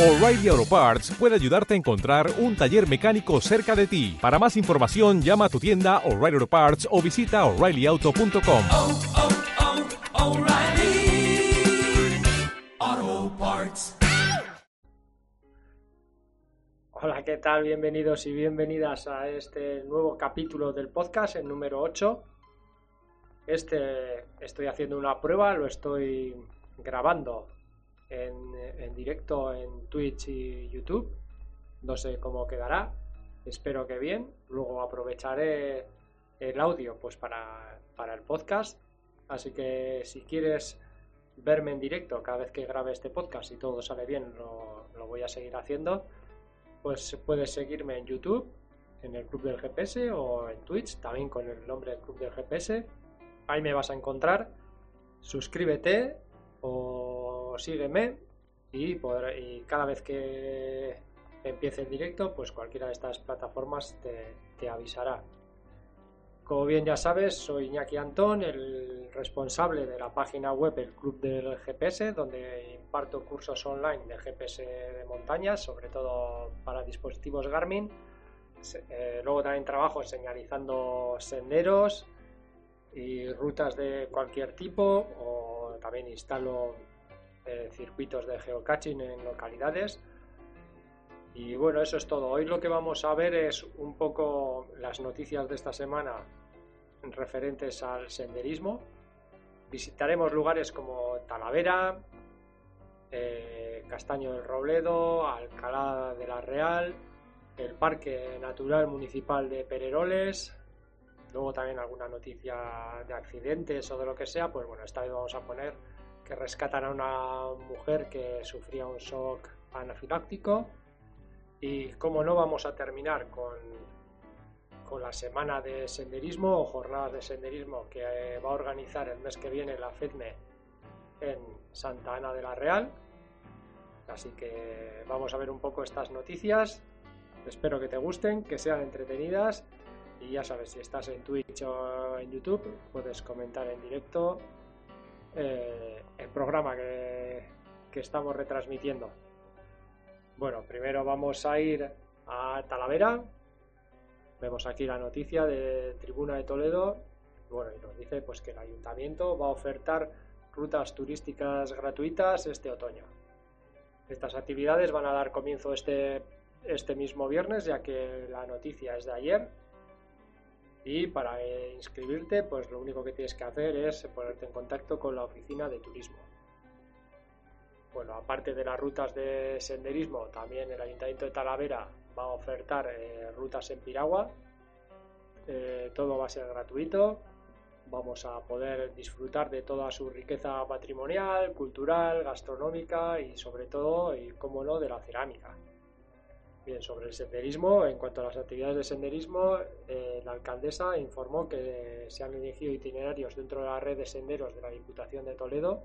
O'Reilly Auto Parts puede ayudarte a encontrar un taller mecánico cerca de ti. Para más información, llama a tu tienda O'Reilly Auto Parts o visita oreillyauto.com. oh, oh, Parts. Hola, ¿qué tal? Bienvenidos y bienvenidas a este nuevo capítulo del podcast, el número 8. Este estoy haciendo una prueba, lo estoy grabando en, directo en Twitch y YouTube. No sé cómo quedará, espero que bien. Luego aprovecharé el audio pues para, para el podcast. Así que si quieres verme en directo cada vez que grabe este podcast y todo sale bien, lo, lo voy a seguir haciendo pues puedes seguirme en YouTube, en el Club del GPS o en Twitch, también con el nombre del Club del GPS. Ahí me vas a encontrar. Suscríbete o sígueme y, y cada vez que empiece el directo, pues cualquiera de estas plataformas te, te avisará. Como bien ya sabes, soy Iñaki Antón, el responsable de la página web El Club del GPS, donde imparto cursos online de GPS de montañas, sobre todo para dispositivos Garmin. Eh, luego también trabajo señalizando senderos y rutas de cualquier tipo, o también instalo eh, circuitos de geocaching en localidades. Y bueno, eso es todo. Hoy lo que vamos a ver es un poco las noticias de esta semana referentes al senderismo. Visitaremos lugares como Talavera, eh, Castaño del Robledo, Alcalá de la Real, el Parque Natural Municipal de Pereroles, luego también alguna noticia de accidentes o de lo que sea, pues bueno, esta vez vamos a poner que rescatan a una mujer que sufría un shock anafiláctico y como no vamos a terminar con, con la semana de senderismo o jornadas de senderismo que eh, va a organizar el mes que viene la FEDME en Santa Ana de la Real. Así que vamos a ver un poco estas noticias. Espero que te gusten, que sean entretenidas. Y ya sabes, si estás en Twitch o en YouTube, puedes comentar en directo eh, el programa que, que estamos retransmitiendo. Bueno, primero vamos a ir a Talavera. Vemos aquí la noticia de Tribuna de Toledo. Bueno, y nos dice pues que el ayuntamiento va a ofertar rutas turísticas gratuitas este otoño. Estas actividades van a dar comienzo este, este mismo viernes, ya que la noticia es de ayer. Y para inscribirte, pues lo único que tienes que hacer es ponerte en contacto con la oficina de turismo. Bueno, aparte de las rutas de senderismo, también el Ayuntamiento de Talavera va a ofertar eh, rutas en piragua. Eh, todo va a ser gratuito. Vamos a poder disfrutar de toda su riqueza patrimonial, cultural, gastronómica y sobre todo, y cómo no, de la cerámica. Bien, sobre el senderismo, en cuanto a las actividades de senderismo, eh, la alcaldesa informó que se han elegido itinerarios dentro de la red de senderos de la Diputación de Toledo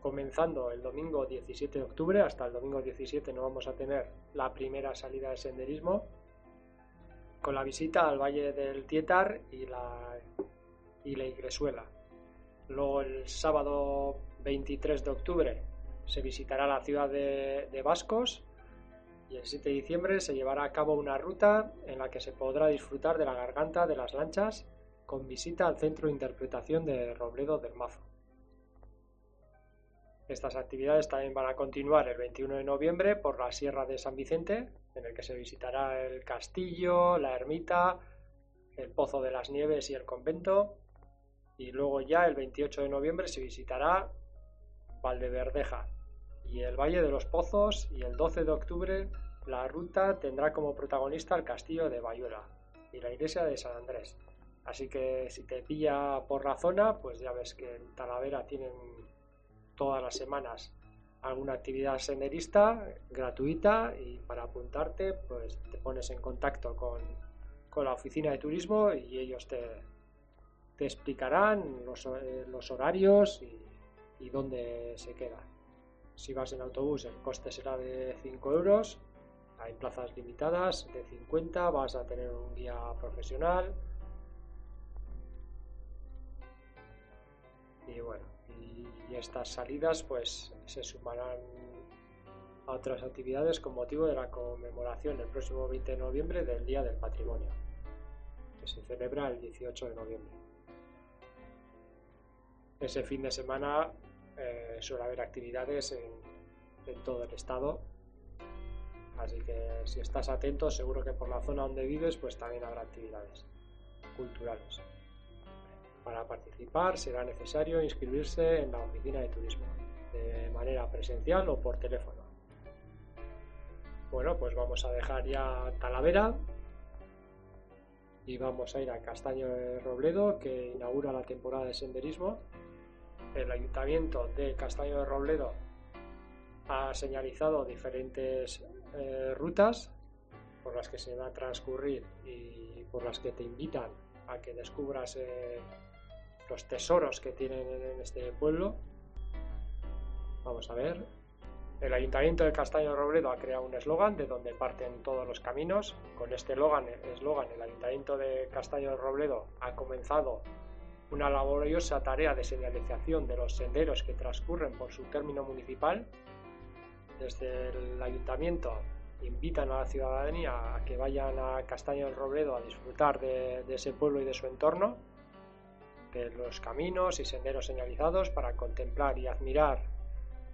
comenzando el domingo 17 de octubre, hasta el domingo 17 no vamos a tener la primera salida de senderismo, con la visita al Valle del Tietar y la, y la Igresuela. Luego el sábado 23 de octubre se visitará la ciudad de, de Vascos y el 7 de diciembre se llevará a cabo una ruta en la que se podrá disfrutar de la garganta de las lanchas con visita al centro de interpretación de Robledo del Mazo. Estas actividades también van a continuar el 21 de noviembre por la Sierra de San Vicente, en el que se visitará el castillo, la ermita, el Pozo de las Nieves y el convento. Y luego ya el 28 de noviembre se visitará Valdeverdeja y el Valle de los Pozos y el 12 de octubre la ruta tendrá como protagonista el castillo de Bayuela y la iglesia de San Andrés. Así que si te pilla por la zona, pues ya ves que en Talavera tienen todas las semanas alguna actividad senderista gratuita y para apuntarte pues te pones en contacto con, con la oficina de turismo y ellos te, te explicarán los, eh, los horarios y, y dónde se queda. Si vas en autobús el coste será de 5 euros, hay plazas limitadas de 50, vas a tener un guía profesional y bueno, y, estas salidas pues se sumarán a otras actividades con motivo de la conmemoración el próximo 20 de noviembre del Día del Patrimonio, que se celebra el 18 de noviembre. Ese fin de semana eh, suele haber actividades en, en todo el estado, así que si estás atento seguro que por la zona donde vives pues también habrá actividades culturales. Para participar será necesario inscribirse en la oficina de turismo, de manera presencial o por teléfono. Bueno, pues vamos a dejar ya Talavera y vamos a ir a Castaño de Robledo, que inaugura la temporada de senderismo. El ayuntamiento de Castaño de Robledo ha señalizado diferentes eh, rutas por las que se va a transcurrir y por las que te invitan a que descubras eh, los tesoros que tienen en este pueblo. Vamos a ver. El Ayuntamiento de Castaño de Robledo ha creado un eslogan de donde parten todos los caminos. Con este eslogan, el Ayuntamiento de Castaño de Robledo ha comenzado una laboriosa tarea de señalización de los senderos que transcurren por su término municipal. Desde el Ayuntamiento invitan a la ciudadanía a que vayan a Castaño del Robledo a disfrutar de, ese pueblo y de su entorno de los caminos y senderos señalizados para contemplar y admirar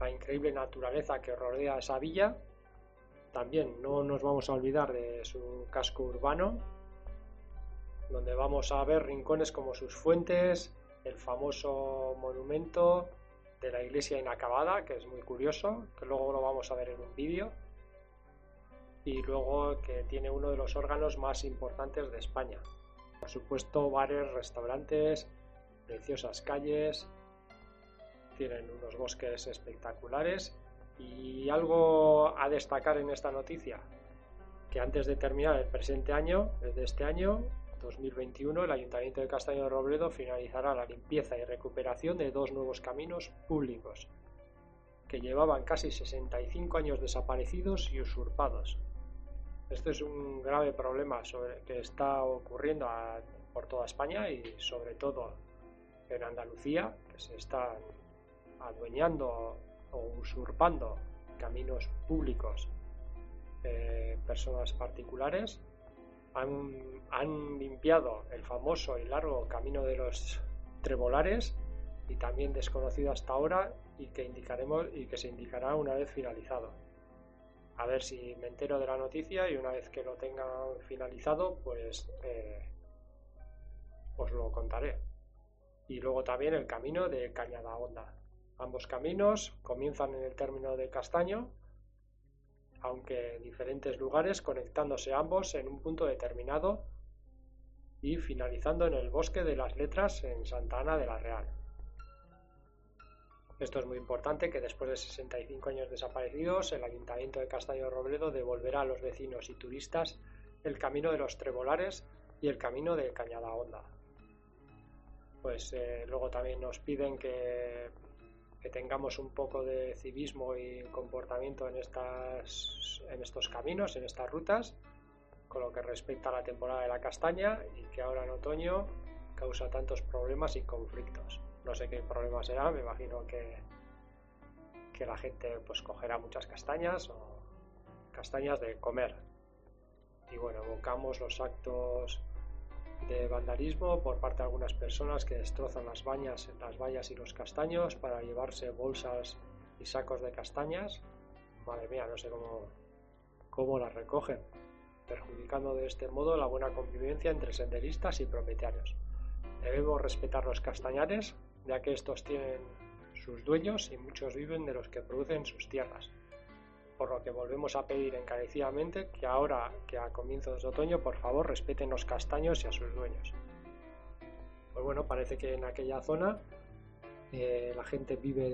la increíble naturaleza que rodea esa villa. También no nos vamos a olvidar de su casco urbano, donde vamos a ver rincones como sus fuentes, el famoso monumento de la iglesia inacabada, que es muy curioso, que luego lo vamos a ver en un vídeo, y luego que tiene uno de los órganos más importantes de España. Por supuesto, bares, restaurantes, preciosas calles, tienen unos bosques espectaculares y algo a destacar en esta noticia, que antes de terminar el presente año, desde este año 2021, el Ayuntamiento de Castaño de Robledo finalizará la limpieza y recuperación de dos nuevos caminos públicos que llevaban casi 65 años desaparecidos y usurpados. Este es un grave problema que está ocurriendo por toda España y sobre todo en Andalucía, que se están adueñando o usurpando caminos públicos eh, personas particulares. Han, limpiado el famoso y largo camino de los trebolares y también desconocido hasta ahora y que indicaremos y que se indicará una vez finalizado. A ver si me entero de la noticia y una vez que lo tengan finalizado, pues eh, os lo contaré y luego también el camino de Cañada Honda. Ambos caminos comienzan en el término de Castaño, aunque en diferentes lugares, conectándose ambos en un punto determinado y finalizando en el bosque de las letras en Santa Ana de la Real. Esto es muy importante que después de 65 años desaparecidos, el Ayuntamiento de Castaño Robledo devolverá a los vecinos y turistas el camino de los Trebolares y el camino de Cañada Honda pues eh, luego también nos piden que, tengamos un poco de civismo y comportamiento en, estas, en estos caminos, en estas rutas, con lo que respecta a la temporada de la castaña y que ahora en otoño causa tantos problemas y conflictos. No sé qué problema será, me imagino que, que la gente pues cogerá muchas castañas o castañas de comer. Y bueno, evocamos los actos de vandalismo por parte de algunas personas que destrozan las bañas, las vallas y los castaños para llevarse bolsas y sacos de castañas. Madre mía, no sé cómo, cómo las recogen, perjudicando de este modo la buena convivencia entre senderistas y propietarios. Debemos respetar los castañares, ya que estos tienen sus dueños y muchos viven de los que producen sus tierras por lo que volvemos a pedir encarecidamente que ahora que a comienzos de otoño por favor respeten los castaños y a sus dueños. Pues bueno, parece que en aquella zona eh, la gente vive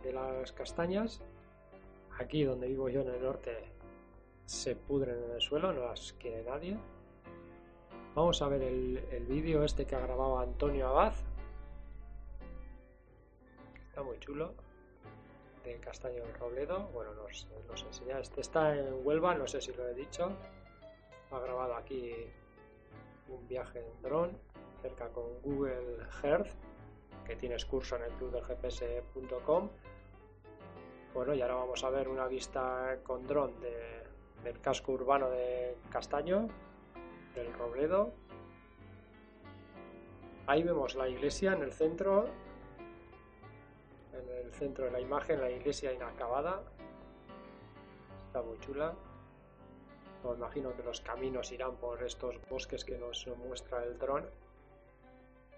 de, las castañas. Aquí donde vivo yo en el norte se pudren en el suelo, no las quiere nadie. Vamos a ver el, el vídeo este que ha grabado Antonio Abad. Está muy chulo de Castaño del Robledo. Bueno, nos, enseña. Este está en Huelva, no sé si lo he dicho. Ha grabado aquí un viaje en dron cerca con Google Earth, que tienes curso en el club del gps.com. Bueno, y ahora vamos a ver una vista con dron de, del casco urbano de Castaño, del Robledo. Ahí vemos la iglesia en el centro, en el centro de la imagen, la iglesia inacabada. Está muy chula. Me imagino que los caminos irán por estos bosques que nos muestra el dron.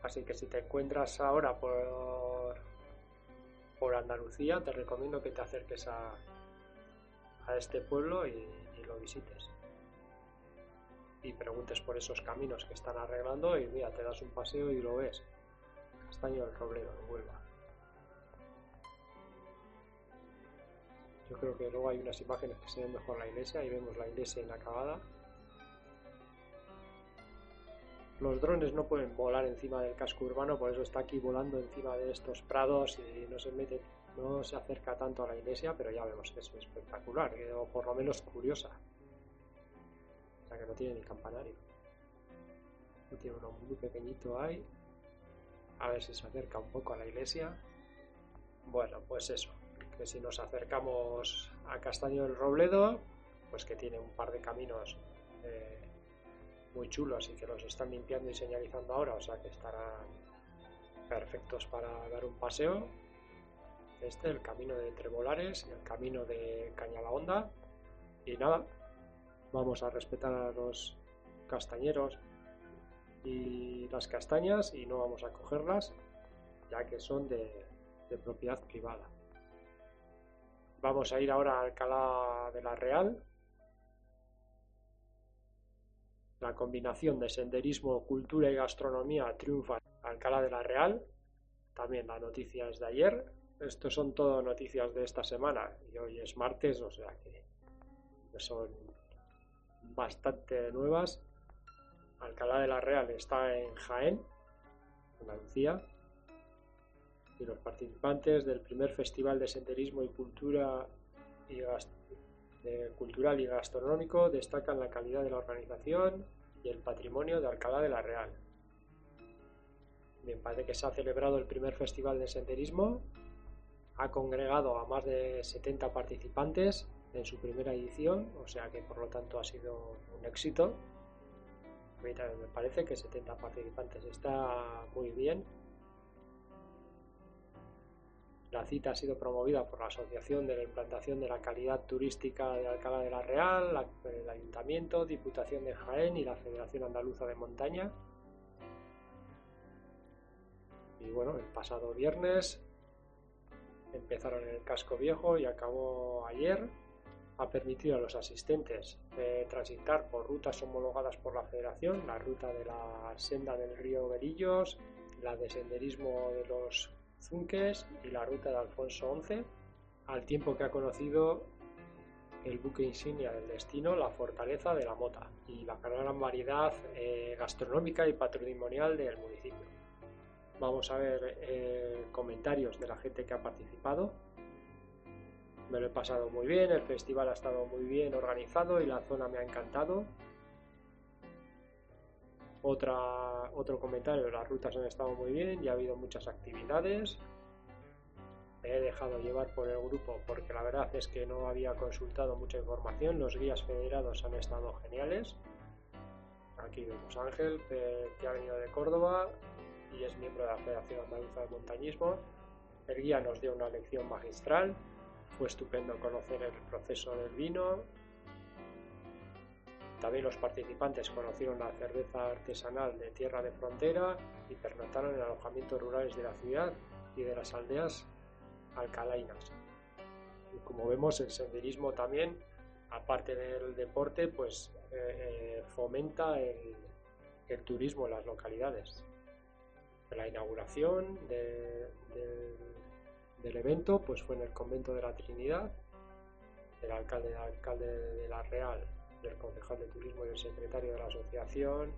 Así que si te encuentras ahora por, por Andalucía, te recomiendo que te acerques a, a este pueblo y, y lo visites. Y preguntes por esos caminos que están arreglando y mira, te das un paseo y lo ves. Castaño del Robledo, en Huelva. Yo creo que luego hay unas imágenes que se ven mejor la iglesia y vemos la iglesia inacabada. Los drones no pueden volar encima del casco urbano, por eso está aquí volando encima de estos prados y no se mete, no se acerca tanto a la iglesia, pero ya vemos que es espectacular, o por lo menos curiosa. O sea que no tiene ni campanario. No tiene uno muy pequeñito ahí. A ver si se acerca un poco a la iglesia. Bueno, pues eso que si nos acercamos a Castaño del Robledo, pues que tiene un par de caminos eh, muy chulos y que los están limpiando y señalizando ahora, o sea que estarán perfectos para dar un paseo. Este, el camino de Trebolares y el camino de Cañalahonda. Y nada, vamos a respetar a los castañeros y las castañas y no vamos a cogerlas, ya que son de propiedad privada. Vamos a ir ahora a Alcalá de la Real. La combinación de senderismo, cultura y gastronomía triunfa en Alcalá de la Real. También la noticia es de ayer. Estos son todo noticias de esta semana y hoy es martes, o sea que son bastante nuevas. Alcalá de la Real está en Jaén, Andalucía y los participantes del primer Festival de Senderismo y Cultura y de Cultural y Gastronómico destacan la calidad de la organización y el patrimonio de Alcalá de la Real. Bien, parece que se ha celebrado el primer Festival de Senderismo, ha congregado a más de 70 participantes en su primera edición, o sea que por lo tanto ha sido un éxito. me parece que 70 participantes está muy bien la cita ha sido promovida por la Asociación de la Implantación de la Calidad Turística de Alcalá de la Real, el Ayuntamiento, Diputación de Jaén y la Federación Andaluza de Montaña. Y bueno, el pasado viernes empezaron en el casco viejo y acabó ayer. Ha permitido a los asistentes eh, transitar por rutas homologadas por la Federación, la ruta de la senda del río Berillos, la de senderismo de los Zunques y la ruta de Alfonso XI, al tiempo que ha conocido el buque insignia del destino, la fortaleza de la Mota, y la gran variedad eh, gastronómica y patrimonial del municipio. Vamos a ver eh, comentarios de la gente que ha participado. Me lo he pasado muy bien, el festival ha estado muy bien organizado y la zona me ha encantado. Otra, otro comentario, las rutas han estado muy bien y ha habido muchas actividades. Me he dejado llevar por el grupo porque la verdad es que no había consultado mucha información. Los guías federados han estado geniales. Aquí vemos Ángel, que ha venido de Córdoba y es miembro de la Federación Andaluza de Montañismo. El guía nos dio una lección magistral. Fue estupendo conocer el proceso del vino, también los participantes conocieron la cerveza artesanal de tierra de frontera y pernoctaron en alojamientos rurales de la ciudad y de las aldeas alcalainas. Como vemos, el senderismo también, aparte del deporte, pues eh, eh, fomenta el, turismo en las localidades. La inauguración del evento pues fue en el convento de la Trinidad. El alcalde de la Real del concejal de turismo y el secretario de la asociación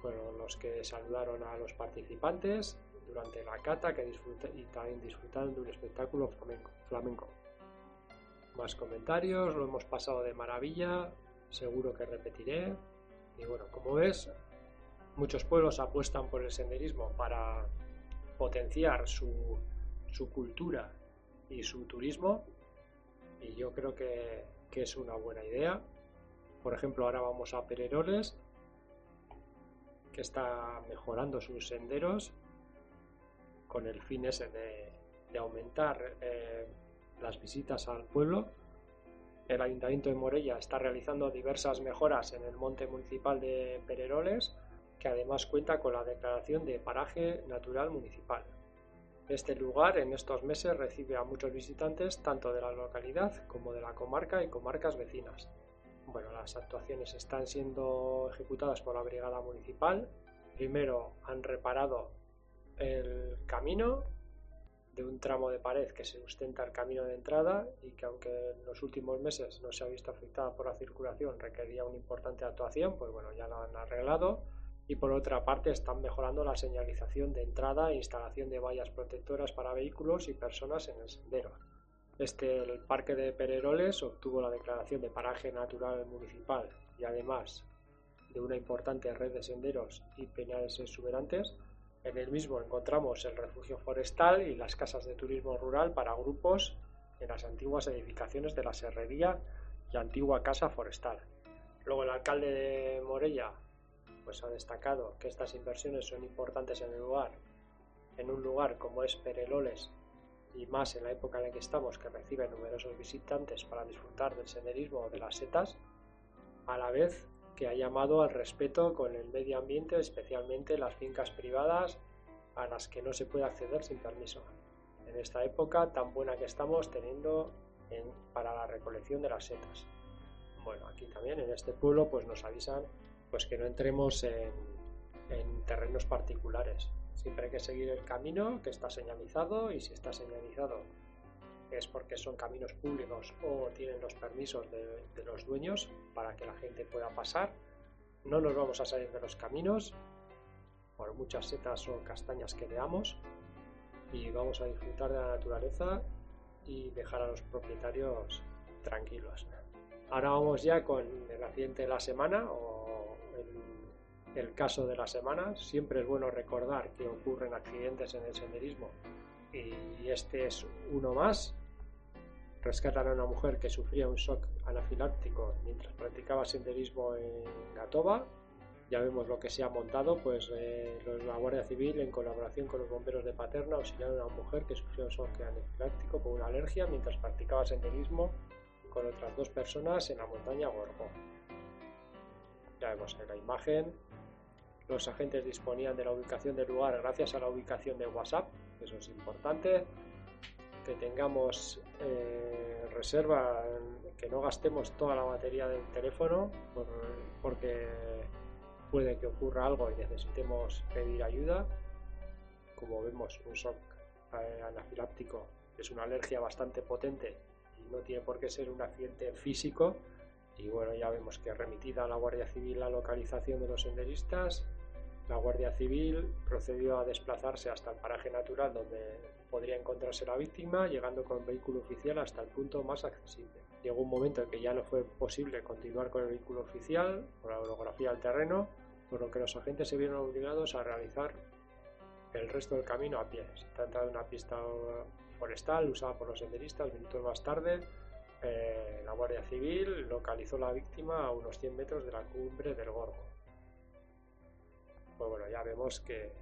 fueron los que saludaron a los participantes durante la cata que y también disfrutaron de un espectáculo flamenco, flamenco. Más comentarios, lo hemos pasado de maravilla, seguro que repetiré. Y bueno, como ves, muchos pueblos apuestan por el senderismo para potenciar su, su cultura y su turismo y yo creo que, que es una buena idea. Por ejemplo, ahora vamos a Pereroles, que está mejorando sus senderos con el fin ese de, aumentar eh, las visitas al pueblo. El Ayuntamiento de Morella está realizando diversas mejoras en el monte municipal de Pereroles, que además cuenta con la declaración de paraje natural municipal. Este lugar en estos meses recibe a muchos visitantes tanto de la localidad como de la comarca y comarcas vecinas. Bueno, las actuaciones están siendo ejecutadas por la brigada municipal. Primero han reparado el camino de un tramo de pared que se sustenta el camino de entrada y que aunque en los últimos meses no se ha visto afectada por la circulación requería una importante actuación, pues bueno, ya lo han arreglado y por otra parte están mejorando la señalización de entrada e instalación de vallas protectoras para vehículos y personas en el sendero. Este, el Parque de Pereroles obtuvo la declaración de paraje natural municipal y además de una importante red de senderos y peñales exuberantes. En el mismo encontramos el refugio forestal y las casas de turismo rural para grupos en las antiguas edificaciones de la Serrería y antigua casa forestal. Luego el alcalde de Morella pues ha destacado que estas inversiones son importantes en el lugar, en un lugar como es Pereloles y más en la época en la que estamos que recibe numerosos visitantes para disfrutar del senderismo o de las setas, a la vez que ha llamado al respeto con el medio ambiente, especialmente las fincas privadas a las que no se puede acceder sin permiso. En esta época tan buena que estamos teniendo en, para la recolección de las setas. Bueno, aquí también en este pueblo pues nos avisan pues que no entremos en, en terrenos particulares. Siempre hay que seguir el camino que está señalizado y si está señalizado es porque son caminos públicos o tienen los permisos de, de, los dueños para que la gente pueda pasar. No nos vamos a salir de los caminos por muchas setas o castañas que veamos y vamos a disfrutar de la naturaleza y dejar a los propietarios tranquilos. Ahora vamos ya con el accidente de la semana o el, caso de la semana. Siempre es bueno recordar que ocurren accidentes en el senderismo y este es uno más. Rescatan a una mujer que sufría un shock anafiláctico mientras practicaba senderismo en Gatoba. Ya vemos lo que se ha montado, pues eh, la Guardia Civil en colaboración con los bomberos de Paterna auxiliaron a una mujer que sufrió un shock anafiláctico por una alergia mientras practicaba senderismo con otras dos personas en la montaña Gorgo. Vemos en la imagen. Los agentes disponían de la ubicación del lugar gracias a la ubicación de WhatsApp, eso es importante. Que tengamos eh, reserva, que no gastemos toda la batería del teléfono, por, porque puede que ocurra algo y necesitemos pedir ayuda. Como vemos, un shock eh, anafiláctico es una alergia bastante potente no tiene por qué ser un accidente físico. Y bueno, ya vemos que remitida a la Guardia Civil la localización de los senderistas, la Guardia Civil procedió a desplazarse hasta el paraje natural donde podría encontrarse la víctima, llegando con vehículo oficial hasta el punto más accesible. Llegó un momento en que ya no fue posible continuar con el vehículo oficial por la orografía del terreno, por lo que los agentes se vieron obligados a realizar el resto del camino a pie. Se trata de una pista forestal usada por los senderistas. Minutos más tarde, eh, la Guardia Civil localizó la víctima a unos 100 metros de la cumbre del Gorgo. Pues bueno, ya vemos que,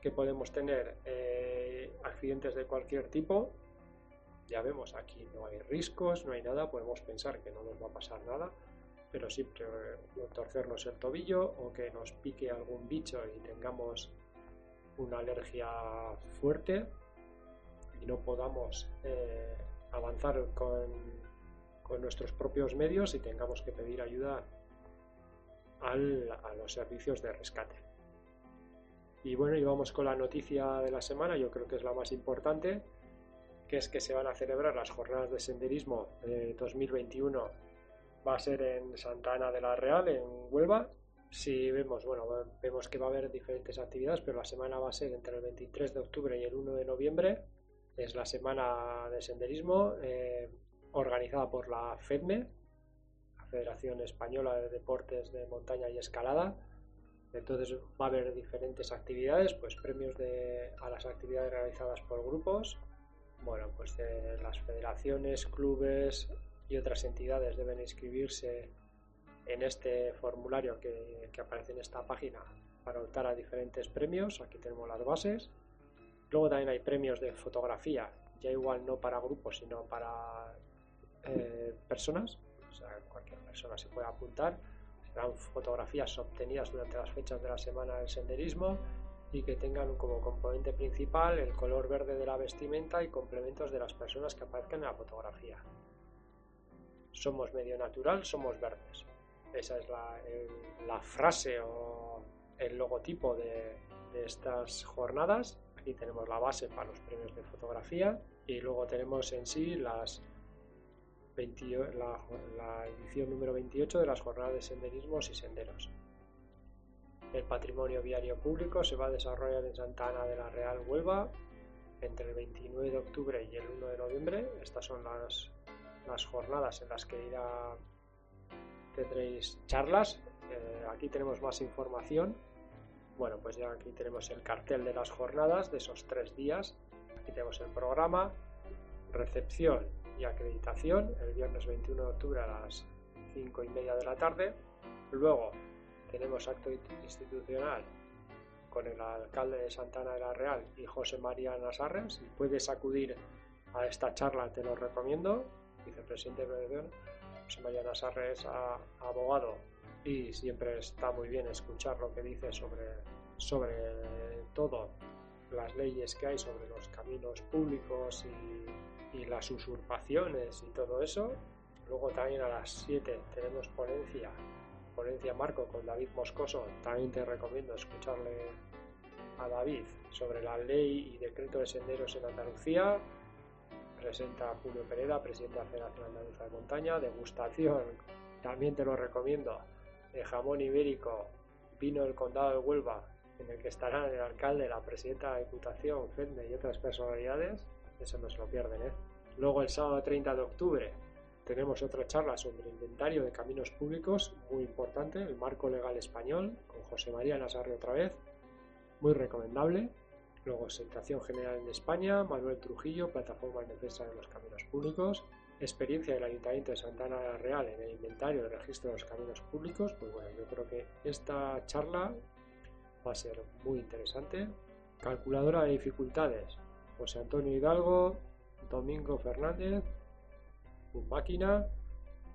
que podemos tener eh, accidentes de cualquier tipo. Ya vemos aquí no hay riscos, no hay nada, podemos pensar que no nos va a pasar nada, pero siempre eh, torcernos el tobillo o que nos pique algún bicho y tengamos una alergia fuerte, y no podamos avanzar con, con, nuestros propios medios y tengamos que pedir ayuda al, a los servicios de rescate. Y bueno, y vamos con la noticia de la semana, yo creo que es la más importante, que es que se van a celebrar las jornadas de senderismo de 2021. Va a ser en Santa Ana de la Real, en Huelva. Si vemos, bueno, vemos que va a haber diferentes actividades, pero la semana va a ser entre el 23 de octubre y el 1 de noviembre es la semana de senderismo eh, organizada por la FEDME, la Federación Española de Deportes de Montaña y Escalada. Entonces va a haber diferentes actividades, pues premios de, a las actividades realizadas por grupos, bueno, pues de las federaciones, clubes y otras entidades deben inscribirse en este formulario que aparece en esta página para optar a diferentes premios. Aquí tenemos las bases. Luego también hay premios de fotografía, ya igual no para grupos, sino para eh, personas. Cualquier persona se puede apuntar. Serán fotografías obtenidas durante las fechas de la semana del senderismo y que tengan como componente principal el color verde de la vestimenta y complementos de las personas que aparezcan en la fotografía. Somos medio natural, somos verdes. Esa es la, frase o el logotipo de estas jornadas. Aquí tenemos la base para los premios de fotografía y luego tenemos en sí las 20 la, la edición número 28 de las jornadas de senderismos y senderos. El patrimonio viario público se va a desarrollar en Santa Ana de la Real Huelva entre el 29 de octubre y el 1 de noviembre. Estas son las, las jornadas en las que irá, tendréis charlas. Eh, aquí tenemos más información. Bueno, pues ya aquí tenemos el cartel de las jornadas de esos tres días. Aquí tenemos el programa, recepción y acreditación el viernes 21 de octubre a las 5 y media de la tarde. Luego tenemos acto institucional con el alcalde de Santana de la Real y José María Nasarre. Si puedes acudir a esta charla, te lo recomiendo. Vicepresidente de Federación, José María Nasarre es a- abogado y siempre está muy bien escuchar lo que dice sobre, sobre todo las leyes que hay sobre los caminos públicos y, y las usurpaciones y todo eso. Luego también a las 7 tenemos ponencia ponencia Marco con David Moscoso, también te recomiendo escucharle a David sobre la ley y decreto de senderos en Andalucía. Presenta Julio Pereda, presidente de la Federación Andaluza de Montaña. Degustación, también te lo recomiendo, de jamón ibérico, vino del condado de Huelva, en el que estarán el alcalde, la presidenta de Diputación, FEDME y otras personalidades. Eso no se lo pierden, ¿eh? Luego el sábado 30 de octubre tenemos otra charla sobre el inventario de caminos públicos, muy importante, el marco legal español, con José María Nasarre otra vez, muy recomendable. Luego, Situación General en España, Manuel Trujillo, Plataforma en Defensa de los Caminos Públicos, experiencia del Ayuntamiento de Santana Real en el inventario del registro de los caminos públicos. Pues bueno, yo creo que esta charla va a ser muy interesante. Calculadora de dificultades, José Antonio Hidalgo, Domingo Fernández, un máquina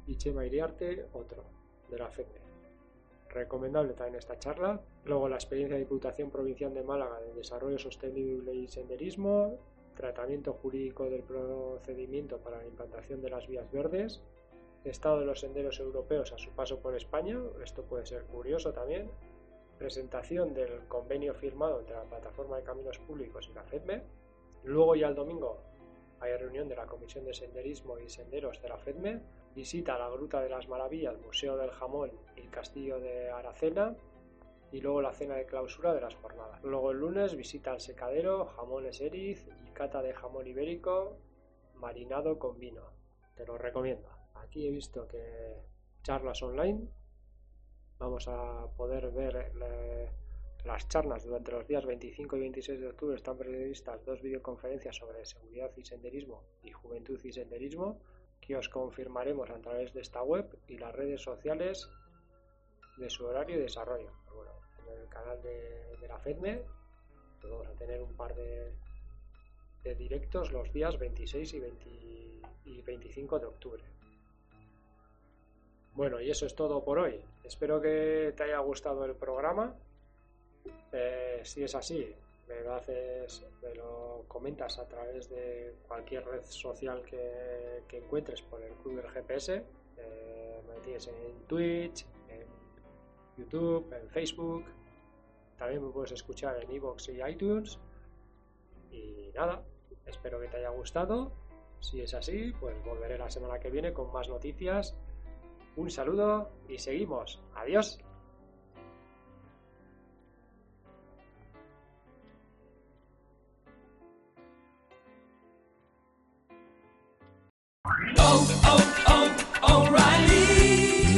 y Chema Iriarte, otro, de la FEDE. Recomendable también esta charla. Luego la experiencia de Diputación Provincial de Málaga de Desarrollo Sostenible y Senderismo, tratamiento jurídico del procedimiento para la implantación de las vías verdes, estado de los senderos europeos a su paso por España, esto puede ser curioso también, presentación del convenio firmado entre la Plataforma de Caminos Públicos y la FEDME, luego ya el domingo hay reunión de la Comisión de Senderismo y Senderos de la FEDME, visita a la Gruta de las Maravillas, Museo del Jamón y el Castillo de Aracena, y luego la cena de clausura de las jornadas. Luego el lunes visita al secadero, jamones eriz y cata de jamón ibérico marinado con vino. Te lo recomiendo. Aquí he visto que charlas online. Vamos a poder ver eh, las charlas durante los días 25 y 26 de octubre. Están previstas dos videoconferencias sobre seguridad y senderismo y juventud y senderismo que os confirmaremos a través de esta web y las redes sociales de su horario y desarrollo. En el canal de, la FEDME pues vamos a tener un par de, directos los días 26 y, 20 y 25 de octubre. Bueno, y eso es todo por hoy. Espero que te haya gustado el programa. Eh, si es así, me lo haces, me lo comentas a través de cualquier red social que, encuentres por el Club GPS. Eh, me tienes en Twitch, en YouTube, en Facebook. También me puedes escuchar en iVoox y iTunes. Y nada, espero que te haya gustado. Si es así, pues volveré la semana que viene con más noticias. Un saludo y seguimos. Adiós.